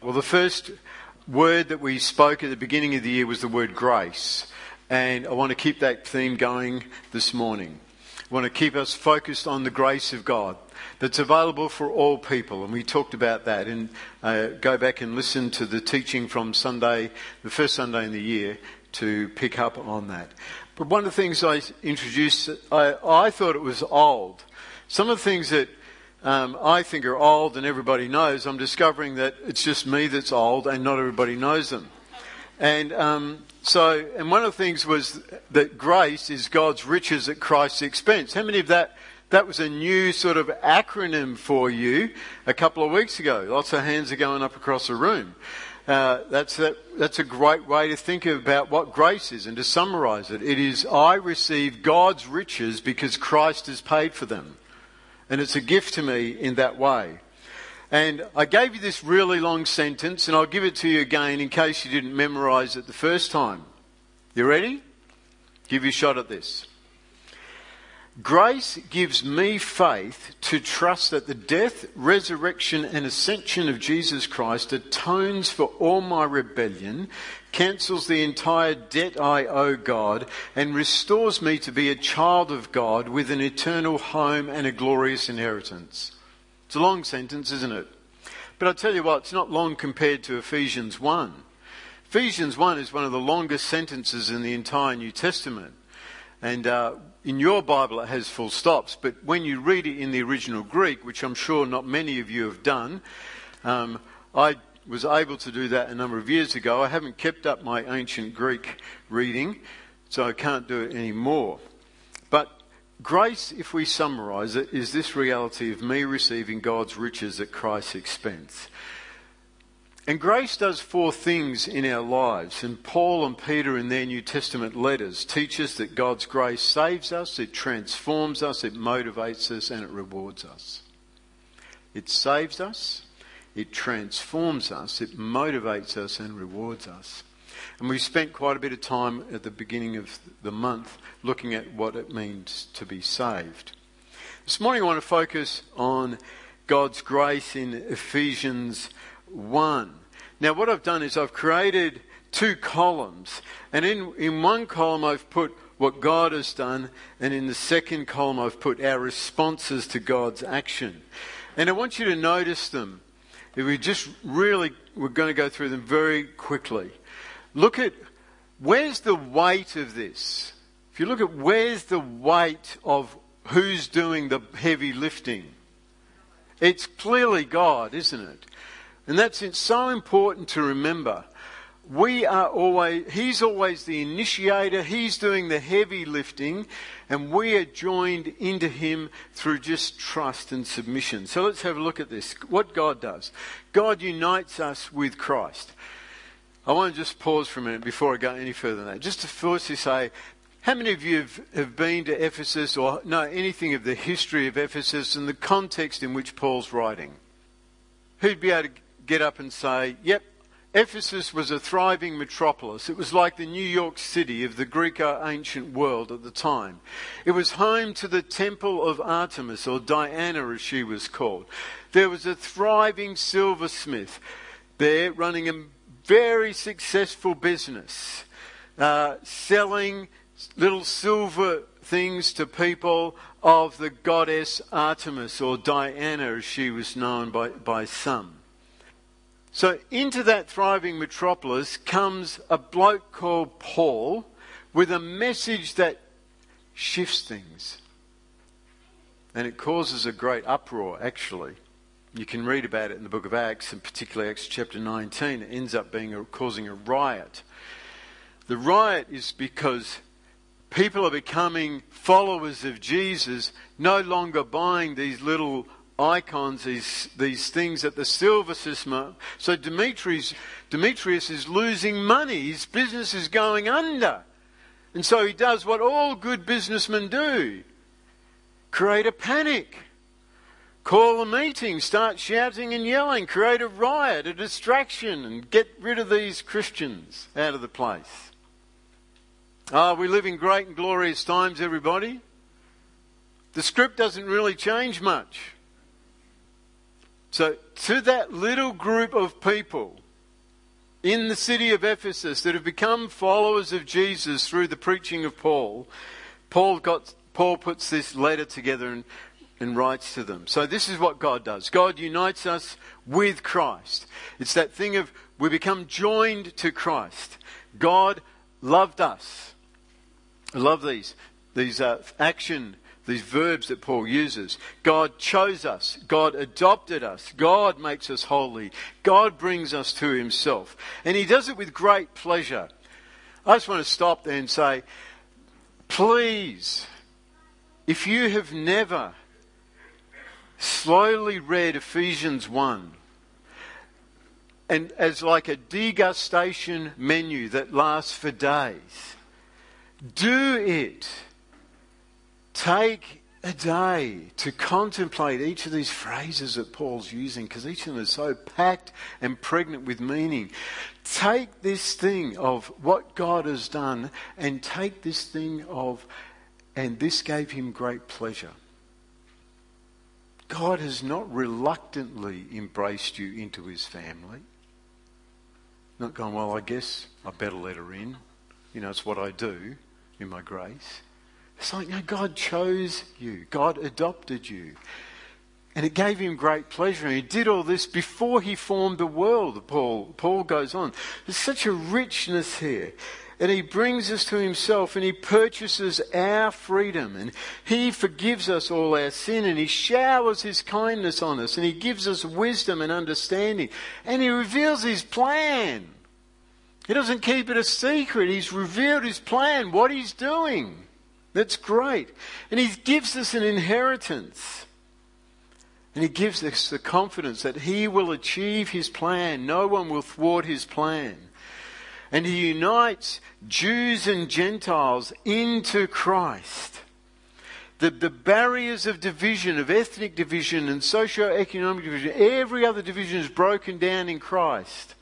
Well, the first word that we spoke at the beginning of the year was the word grace. And I want to keep that theme going this morning. I want to keep us focused on the grace of God that's available for all people. And we talked about that. And uh, go back and listen to the teaching from Sunday, the first Sunday in the year, to pick up on that. But one of the things I introduced, I, I thought it was old. Some of the things that um, I think are old and everybody knows, I'm discovering that it's just me that's old and not everybody knows them. And um, so, and one of the things was that grace is God's riches at Christ's expense. How many of that? That was a new sort of acronym for you a couple of weeks ago. Lots of hands are going up across the room. Uh, that's, that, that's a great way to think about what grace is and to summarize it. It is, I receive God's riches because Christ has paid for them. And it's a gift to me in that way. And I gave you this really long sentence, and I'll give it to you again in case you didn't memorize it the first time. You ready? Give you a shot at this. Grace gives me faith to trust that the death, resurrection, and ascension of Jesus Christ atones for all my rebellion, cancels the entire debt I owe God, and restores me to be a child of God with an eternal home and a glorious inheritance. It's a long sentence, isn't it? But I tell you what, it's not long compared to Ephesians 1. Ephesians 1 is one of the longest sentences in the entire New Testament. And uh, in your Bible, it has full stops, but when you read it in the original Greek, which I'm sure not many of you have done, um, I was able to do that a number of years ago. I haven't kept up my ancient Greek reading, so I can't do it anymore. But grace, if we summarize it, is this reality of me receiving God's riches at Christ's expense. And grace does four things in our lives. And Paul and Peter, in their New Testament letters, teach us that God's grace saves us, it transforms us, it motivates us, and it rewards us. It saves us, it transforms us, it motivates us, and rewards us. And we spent quite a bit of time at the beginning of the month looking at what it means to be saved. This morning I want to focus on God's grace in Ephesians 1. Now, what I've done is I've created two columns, and in, in one column I've put what God has done, and in the second column I've put our responses to God's action. And I want you to notice them. If we just really, we're going to go through them very quickly. Look at where's the weight of this? If you look at where's the weight of who's doing the heavy lifting, it's clearly God, isn't it? And that's it's so important to remember. We are always, He's always the initiator, He's doing the heavy lifting, and we are joined into Him through just trust and submission. So let's have a look at this. What God does. God unites us with Christ. I want to just pause for a minute before I go any further than that. Just to firstly say, how many of you have, have, been to Ephesus or know anything of the history of Ephesus and the context in which Paul's writing? Who'd be able to get up and say, yep, Ephesus was a thriving metropolis. It was like the New York City of the Greek ancient world at the time. It was home to the temple of Artemis, or Diana as she was called. There was a thriving silversmith there running a very successful business, uh, selling little silver things to people of the goddess Artemis, or Diana as she was known by, by some. So into that thriving metropolis comes a bloke called Paul with a message that shifts things. And it causes a great uproar, actually. You can read about it in the book of Acts, and particularly Acts chapter 19. It ends up being a, causing a riot. The riot is because people are becoming followers of Jesus, no longer buying these little icons, these, these things at the silversmiths. So Demetrius, Demetrius is losing money. His business is going under. And so he does what all good businessmen do create a panic. Call a meeting, start shouting and yelling, create a riot, a distraction, and get rid of these Christians out of the place. Ah, oh, we live in great and glorious times, everybody. The script doesn't really change much. So, to that little group of people in the city of Ephesus that have become followers of Jesus through the preaching of Paul, Paul, got, Paul puts this letter together and, and writes to them. So, this is what God does God unites us with Christ. It's that thing of we become joined to Christ. God loved us. I love these, these uh, action these verbs that Paul uses. God chose us. God adopted us. God makes us holy. God brings us to himself. And he does it with great pleasure. I just want to stop there and say, please, if you have never slowly read Ephesians 1, and as like a degustation menu that lasts for days, do it Take a day to contemplate each of these phrases that Paul's using because each of them is so packed and pregnant with meaning. Take this thing of what God has done and take this thing of, and this gave him great pleasure. God has not reluctantly embraced you into his family. Not going, well, I guess I better let her in. You know, it's what I do in my grace. It's like, no, God chose you. God adopted you. And it gave him great pleasure. And he did all this before he formed the world, Paul, Paul goes on. There's such a richness here. And he brings us to himself and he purchases our freedom and he forgives us all our sin and he showers his kindness on us and he gives us wisdom and understanding and he reveals his plan. He doesn't keep it a secret. He's revealed his plan, what he's doing. That's great. And He gives us an inheritance. And He gives us the confidence that He will achieve His plan. No one will thwart His plan. And He unites Jews and Gentiles into Christ. The, the barriers of division, of ethnic division and socio-economic division, every other division is broken down in Christ.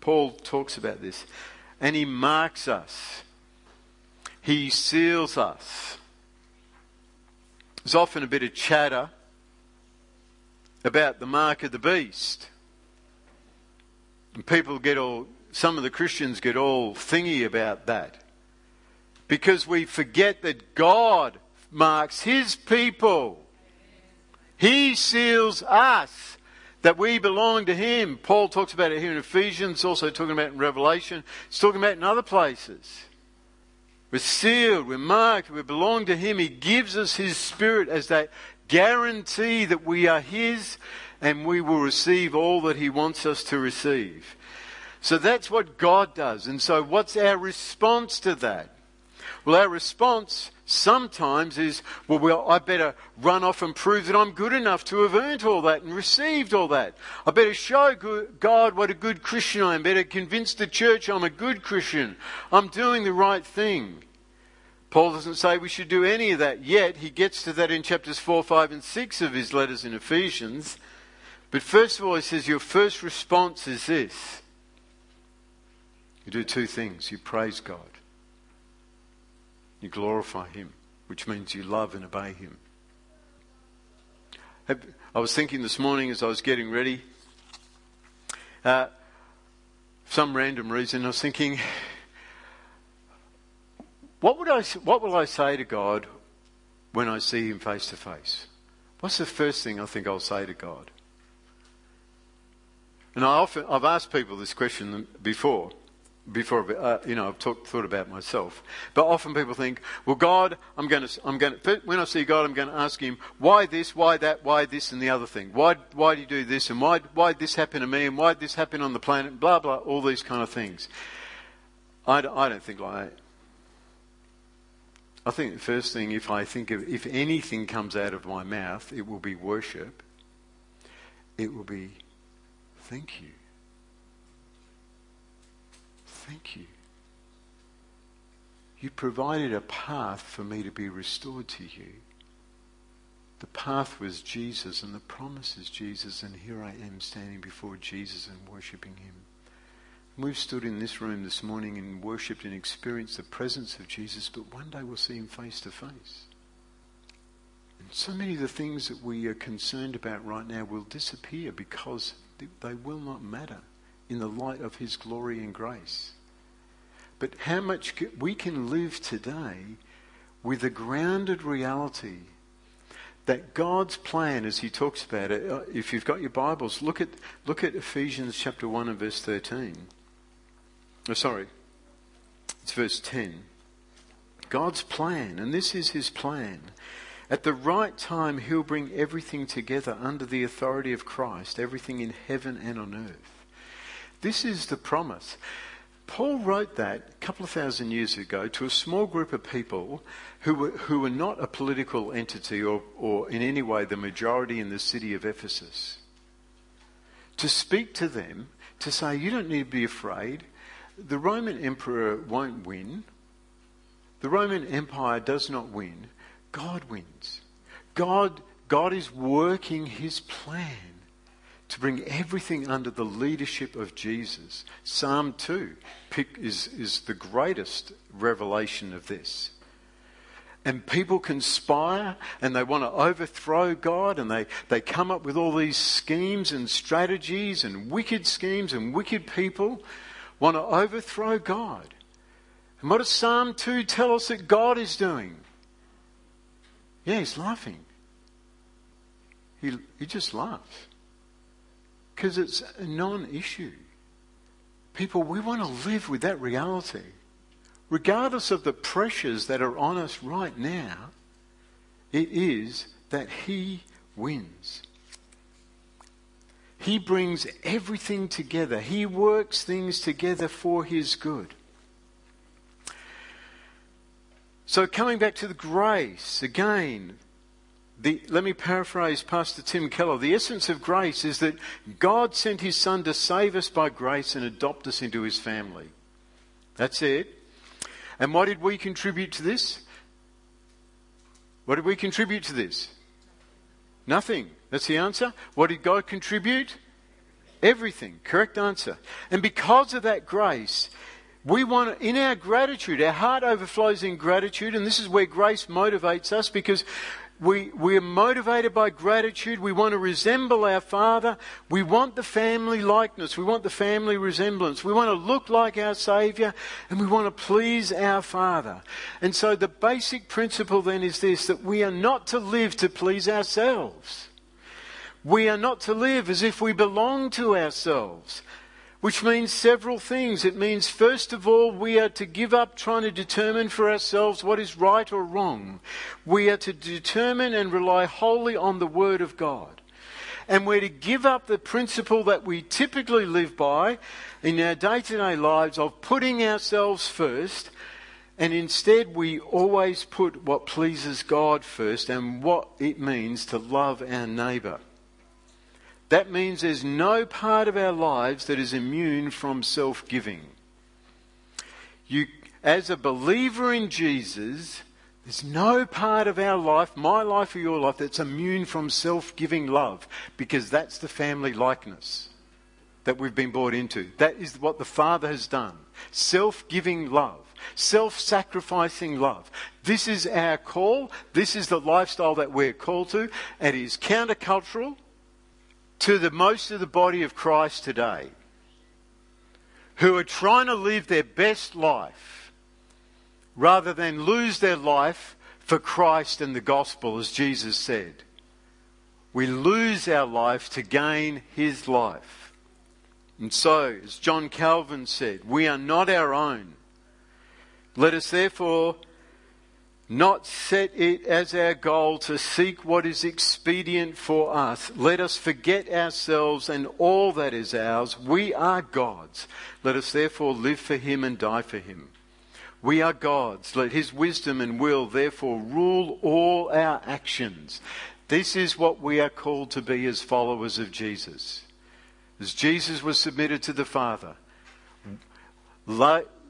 Paul talks about this. And he marks us. He seals us. There's often a bit of chatter about the mark of the beast. And people get all, some of the Christians get all thingy about that. Because we forget that God marks His people. He seals us that we belong to Him. Paul talks about it here in Ephesians, also talking about it in Revelation. He's talking about it in other places. We're sealed, we're marked, we belong to Him. He gives us His Spirit as that guarantee that we are His and we will receive all that He wants us to receive. So that's what God does. And so, what's our response to that? Well, our response sometimes is, well, well, I better run off and prove that I'm good enough to have earned all that and received all that. I better show God what a good Christian I am. Better convince the church I'm a good Christian. I'm doing the right thing. Paul doesn't say we should do any of that yet. He gets to that in chapters 4, 5, and 6 of his letters in Ephesians. But first of all, he says your first response is this you do two things you praise God you glorify Him, which means you love and obey Him. I was thinking this morning as I was getting ready, uh, some random reason, I was thinking, what, would I, what will I say to God when I see Him face to face? What's the first thing I think I'll say to God? And I often, I've asked people this question before before, uh, you know, I've talk, thought about myself. But often people think, well, God, I'm going to, I'm going to, when I see God, I'm going to ask Him, why this, why that, why this, and the other thing. Why, why do you do this, and why, why did this happen to me, and why did this happen on the planet, blah, blah, all these kind of things. I, I don't think like that. I think the first thing, if I think of, if anything comes out of my mouth, it will be worship. It will be, thank you. Thank you. You provided a path for me to be restored to you. The path was Jesus, and the promise is Jesus, and here I am standing before Jesus and worshipping Him. We've stood in this room this morning and worshipped and experienced the presence of Jesus, but one day we'll see Him face to face. And so many of the things that we are concerned about right now will disappear because they will not matter in the light of His glory and grace. But how much we can live today with a grounded reality that God's plan, as he talks about it, uh, if you've got your Bibles, look at, look at Ephesians chapter 1 and verse 13. Oh, sorry, it's verse 10. God's plan, and this is his plan. At the right time, he'll bring everything together under the authority of Christ, everything in heaven and on earth. This is the promise. Paul wrote that a couple of thousand years ago to a small group of people who were, who were not a political entity or, or in any way the majority in the city of Ephesus. To speak to them, to say, you don't need to be afraid. The Roman emperor won't win. The Roman Empire does not win. God wins. God, God is working his plan to bring everything under the leadership of Jesus. Psalm 2 is, is the greatest revelation of this. And people conspire and they want to overthrow God and they, they come up with all these schemes and strategies and wicked schemes and wicked people want to overthrow God. And what does Psalm 2 tell us that God is doing? Yeah, he's laughing. He, he just laughs because it's a non issue. People, we want to live with that reality. Regardless of the pressures that are on us right now, it is that He wins. He brings everything together. He works things together for His good. So, coming back to the grace, again, the, let me paraphrase Pastor Tim Keller. The essence of grace is that God sent his Son to save us by grace and adopt us into his family. That's it. And what did we contribute to this? What did we contribute to this? Nothing. That's the answer. What did God contribute? Everything. Correct answer. And because of that grace, we want, in our gratitude, our heart overflows in gratitude, and this is where grace motivates us because we, we're motivated by gratitude. We want to resemble our Father. We want the family likeness. We want the family resemblance. We want to look like our Saviour and we want to please our Father. And so the basic principle then is this that we are not to live to please ourselves. We are not to live as if we belong to ourselves which means several things. It means, first of all, we are to give up trying to determine for ourselves what is right or wrong. We are to determine and rely wholly on the Word of God. And we're to give up the principle that we typically live by in our day to day lives of putting ourselves first. And instead, we always put what pleases God first and what it means to love our neighbour. That means there's no part of our lives that is immune from self giving. You, as a believer in Jesus, there's no part of our life, my life or your life, that's immune from self giving love because that's the family likeness that we've been brought into. That is what the Father has done self giving love, self sacrificing love. This is our call. This is the lifestyle that we're called to. It is countercultural to the most of the body of Christ today who are trying to live their best life rather than lose their life for Christ and the gospel, as Jesus said. We lose our life to gain his life. And so, as John Calvin said, we are not our own. Let us therefore not set it as our goal to seek what is expedient for us. Let us forget ourselves and all that is ours. We are God's. Let us therefore live for Him and die for Him. We are God's. Let His wisdom and will therefore rule all our actions. This is what we are called to be as followers of Jesus. As Jesus was submitted to the Father,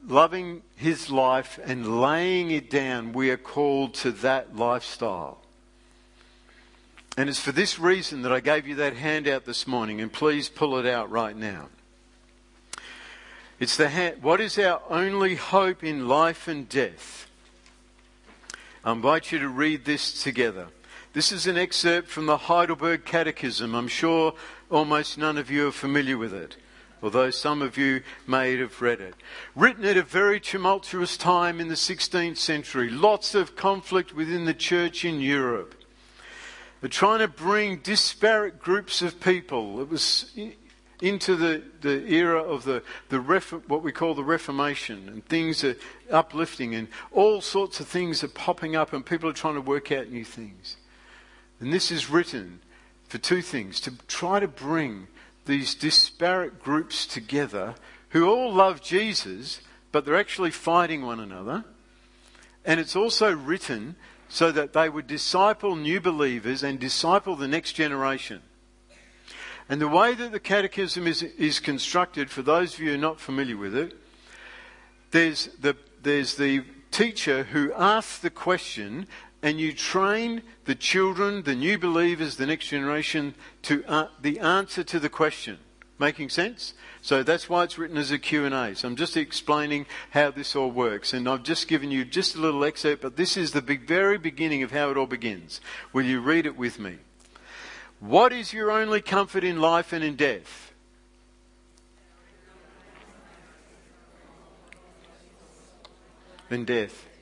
loving his life and laying it down, we are called to that lifestyle. And it's for this reason that I gave you that handout this morning, and please pull it out right now. It's the what is our only hope in life and death? I invite you to read this together. This is an excerpt from the Heidelberg Catechism. I'm sure almost none of you are familiar with it, although some of you may have read it. Written at a very tumultuous time in the 16th century, lots of conflict within the church in Europe. They're trying to bring disparate groups of people. It was into the, the era of the, the ref, what we call the Reformation, and things are uplifting, and all sorts of things are popping up, and people are trying to work out new things. And this is written for two things to try to bring these disparate groups together who all love Jesus, but they're actually fighting one another. And it's also written so that they would disciple new believers and disciple the next generation. And the way that the catechism is, is constructed, for those of you not familiar with it, there's the, there's the teacher who asks the question, and you train the children, the new believers, the next generation, to uh, the answer to the question. Making sense? So that's why it's written as a Q&A. So I'm just explaining how this all works. And I've just given you just a little excerpt, but this is the big, very beginning of how it all begins. Will you read it with me? What is your only comfort in life and in death? In death,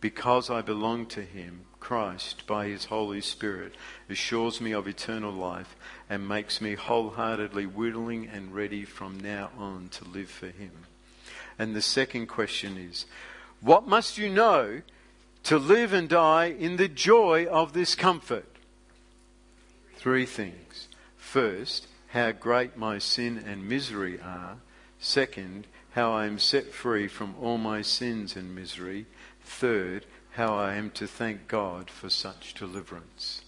Because I belong to Him, Christ, by His Holy Spirit, assures me of eternal life and makes me wholeheartedly willing and ready from now on to live for Him. And the second question is what must you know to live and die in the joy of this comfort? Three things. First, how great my sin and misery are. Second, how I am set free from all my sins and misery. Third, how I am to thank God for such deliverance.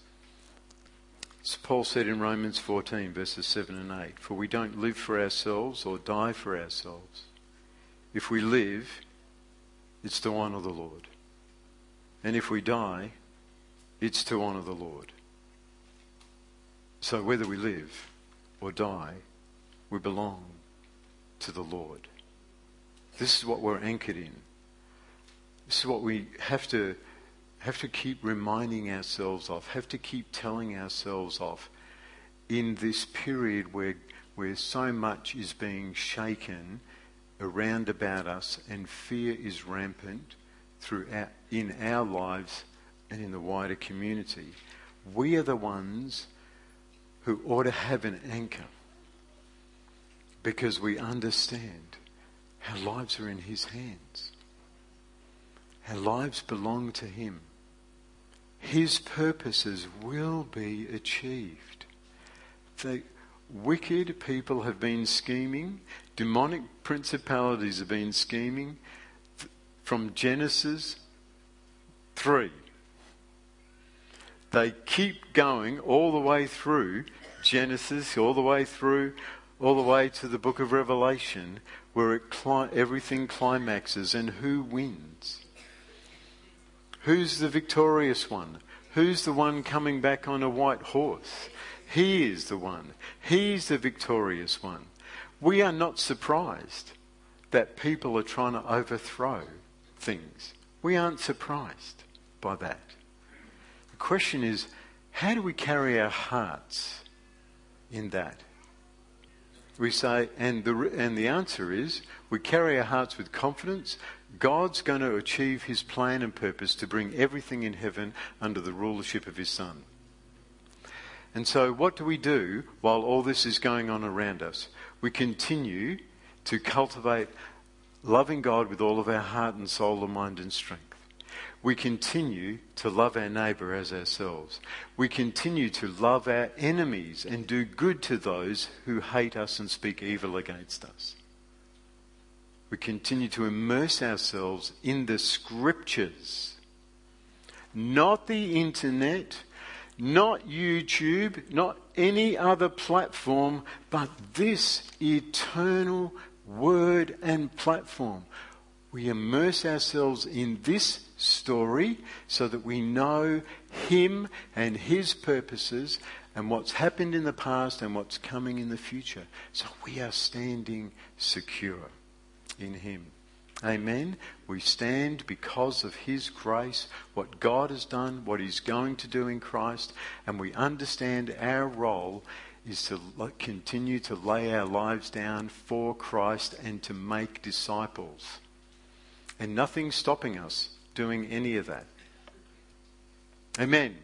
As Paul said in Romans 14, verses 7 and 8, For we don't live for ourselves or die for ourselves. If we live, it's to honour the Lord. And if we die, it's to honour the Lord. So whether we live or die, we belong to the Lord. This is what we're anchored in. This is what we have to have to keep reminding ourselves of, have to keep telling ourselves of in this period where where so much is being shaken around about us and fear is rampant through our, in our lives and in the wider community. We are the ones who ought to have an anchor because we understand our lives are in His hands. Our lives belong to Him. His purposes will be achieved. The wicked people have been scheming, demonic principalities have been scheming from Genesis 3. They keep going all the way through Genesis, all the way through, all the way to the book of Revelation, where cli- everything climaxes and who wins? Who's the victorious one? Who's the one coming back on a white horse? He is the one. He's the victorious one. We are not surprised that people are trying to overthrow things. We aren't surprised by that. The question is, how do we carry our hearts in that? we say, and the, and the answer is, we carry our hearts with confidence. God's going to achieve his plan and purpose to bring everything in heaven under the rulership of his Son. And so, what do we do while all this is going on around us? We continue to cultivate loving God with all of our heart and soul and mind and strength we continue to love our neighbour as ourselves. We continue to love our enemies and do good to those who hate us and speak evil against us. We continue to immerse ourselves in the scriptures, not the internet, not YouTube, not any other platform, but this eternal word and platform. We immerse ourselves in this story so that we know Him and His purposes and what's happened in the past and what's coming in the future. So we are standing secure in Him. Amen. We stand because of His grace, what God has done, what He's going to do in Christ, and we understand our role is to continue to lay our lives down for Christ and to make disciples. And nothing's stopping us doing any of that. Amen.